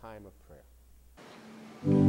time of prayer.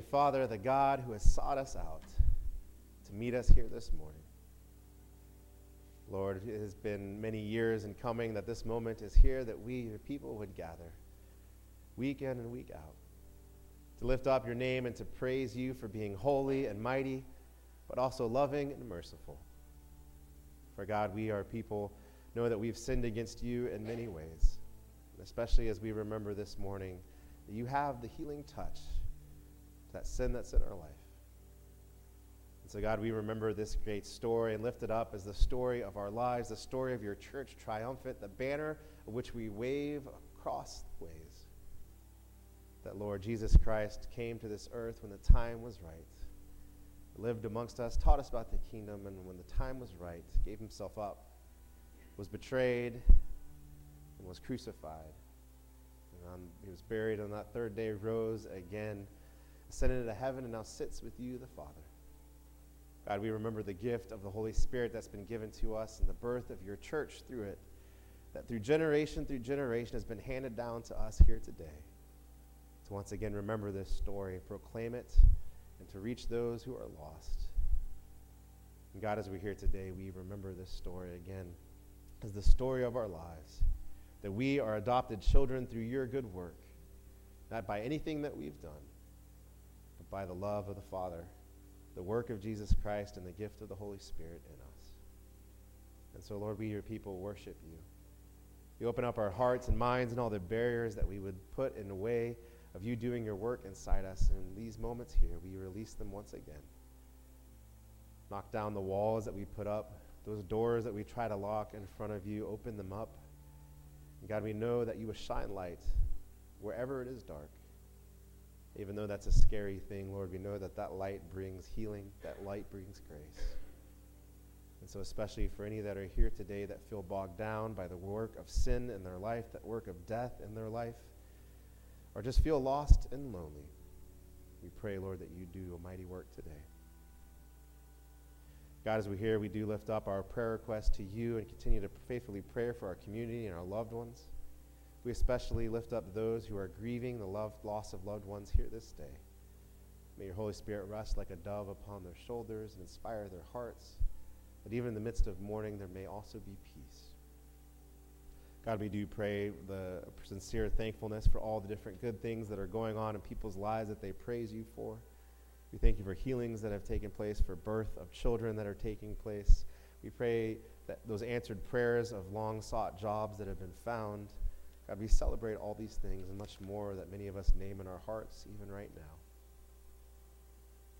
Father, the God who has sought us out to meet us here this morning. Lord, it has been many years in coming that this moment is here that we, your people, would gather week in and week out to lift up your name and to praise you for being holy and mighty, but also loving and merciful. For God, we our people know that we've sinned against you in many ways, especially as we remember this morning that you have the healing touch that sin that's in our life. And so, God, we remember this great story and lift it up as the story of our lives, the story of your church triumphant, the banner of which we wave across the ways. That, Lord, Jesus Christ came to this earth when the time was right, lived amongst us, taught us about the kingdom, and when the time was right, gave himself up, was betrayed, and was crucified. And on, he was buried on that third day, rose again ascended into heaven, and now sits with you, the Father. God, we remember the gift of the Holy Spirit that's been given to us and the birth of your church through it, that through generation through generation has been handed down to us here today. To once again remember this story, proclaim it, and to reach those who are lost. And God, as we're here today, we remember this story again as the story of our lives, that we are adopted children through your good work, not by anything that we've done by the love of the Father, the work of Jesus Christ, and the gift of the Holy Spirit in us. And so, Lord, we, your people, worship you. You open up our hearts and minds and all the barriers that we would put in the way of you doing your work inside us. In these moments here, we release them once again. Knock down the walls that we put up, those doors that we try to lock in front of you, open them up. And God, we know that you will shine light wherever it is dark. Even though that's a scary thing, Lord, we know that that light brings healing, that light brings grace. And so, especially for any that are here today that feel bogged down by the work of sin in their life, that work of death in their life, or just feel lost and lonely, we pray, Lord, that you do a mighty work today. God, as we hear, we do lift up our prayer requests to you and continue to faithfully pray for our community and our loved ones. We especially lift up those who are grieving the love, loss of loved ones here this day. May your Holy Spirit rest like a dove upon their shoulders and inspire their hearts, that even in the midst of mourning, there may also be peace. God, we do pray the sincere thankfulness for all the different good things that are going on in people's lives that they praise you for. We thank you for healings that have taken place, for birth of children that are taking place. We pray that those answered prayers of long sought jobs that have been found. God, we celebrate all these things and much more that many of us name in our hearts even right now.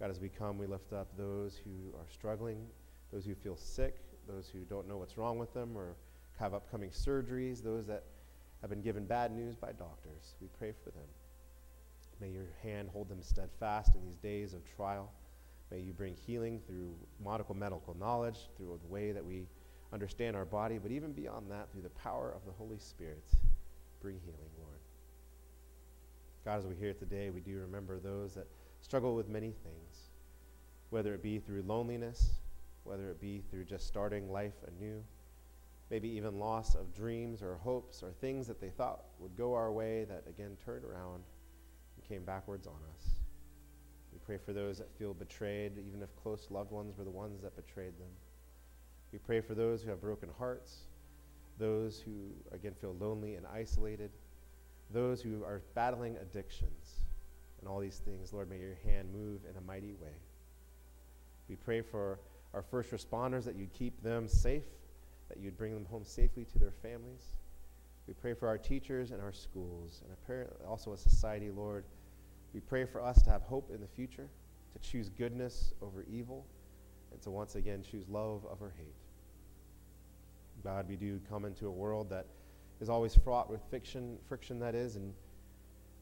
God, as we come, we lift up those who are struggling, those who feel sick, those who don't know what's wrong with them or have upcoming surgeries, those that have been given bad news by doctors. We pray for them. May your hand hold them steadfast in these days of trial. May you bring healing through medical medical knowledge, through the way that we understand our body, but even beyond that, through the power of the Holy Spirit bring healing, Lord. God, as we hear it today, we do remember those that struggle with many things, whether it be through loneliness, whether it be through just starting life anew, maybe even loss of dreams or hopes or things that they thought would go our way that again turned around and came backwards on us. We pray for those that feel betrayed, even if close loved ones were the ones that betrayed them. We pray for those who have broken hearts, those who, again, feel lonely and isolated, those who are battling addictions, and all these things. Lord, may your hand move in a mighty way. We pray for our first responders that you'd keep them safe that you'd bring them home safely to their families. We pray for our teachers and our schools, and also a society, Lord. We pray for us to have hope in the future, to choose goodness over evil, and to once again choose love over hate. God, we do come into a world that is always fraught with fiction, friction that is, and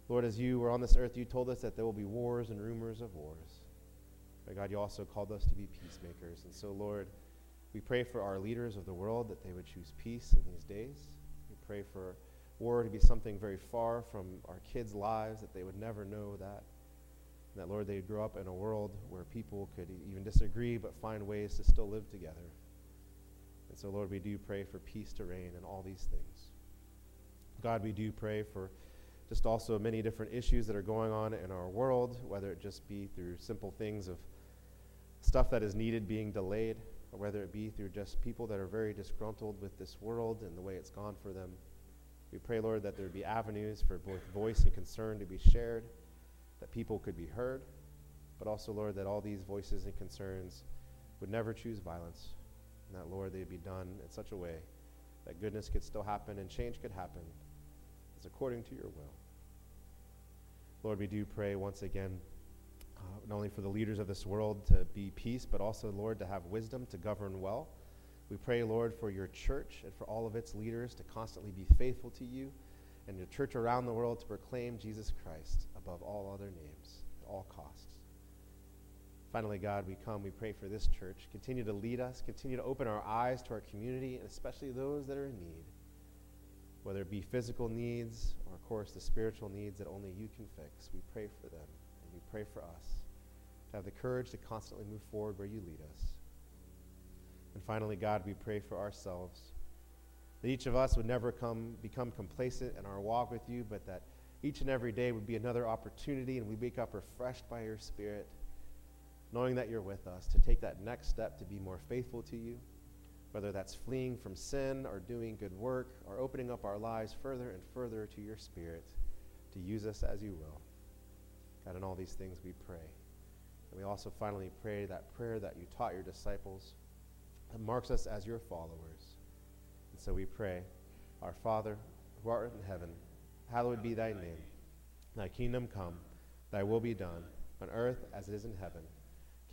Lord, as you were on this earth, you told us that there will be wars and rumors of wars. But God, you also called us to be peacemakers. And so, Lord, we pray for our leaders of the world that they would choose peace in these days. We pray for war to be something very far from our kids' lives, that they would never know that. And that, Lord, they would grow up in a world where people could even disagree but find ways to still live together. And so, Lord, we do pray for peace to reign in all these things. God, we do pray for just also many different issues that are going on in our world, whether it just be through simple things of stuff that is needed being delayed or whether it be through just people that are very disgruntled with this world and the way it's gone for them. We pray, Lord, that there would be avenues for both voice and concern to be shared, that people could be heard, but also, Lord, that all these voices and concerns would never choose violence, and that, Lord, they'd be done in such a way that goodness could still happen and change could happen as according to your will. Lord, we do pray once again uh, not only for the leaders of this world to be peace, but also, Lord, to have wisdom to govern well. We pray, Lord, for your church and for all of its leaders to constantly be faithful to you and your church around the world to proclaim Jesus Christ above all other names at all costs. Finally, God, we come, we pray for this church. Continue to lead us, continue to open our eyes to our community, and especially those that are in need, whether it be physical needs or, of course, the spiritual needs that only you can fix. We pray for them and we pray for us to have the courage to constantly move forward where you lead us. And finally, God, we pray for ourselves that each of us would never come, become complacent in our walk with you, but that each and every day would be another opportunity and we wake up refreshed by your Spirit, knowing that you're with us, to take that next step to be more faithful to you, whether that's fleeing from sin or doing good work or opening up our lives further and further to your Spirit to use us as you will. God, in all these things we pray. And we also finally pray that prayer that you taught your disciples that marks us as your followers. And so we pray, Our Father, who art in heaven, hallowed be thy name. Thy kingdom come, thy will be done, on earth as it is in heaven.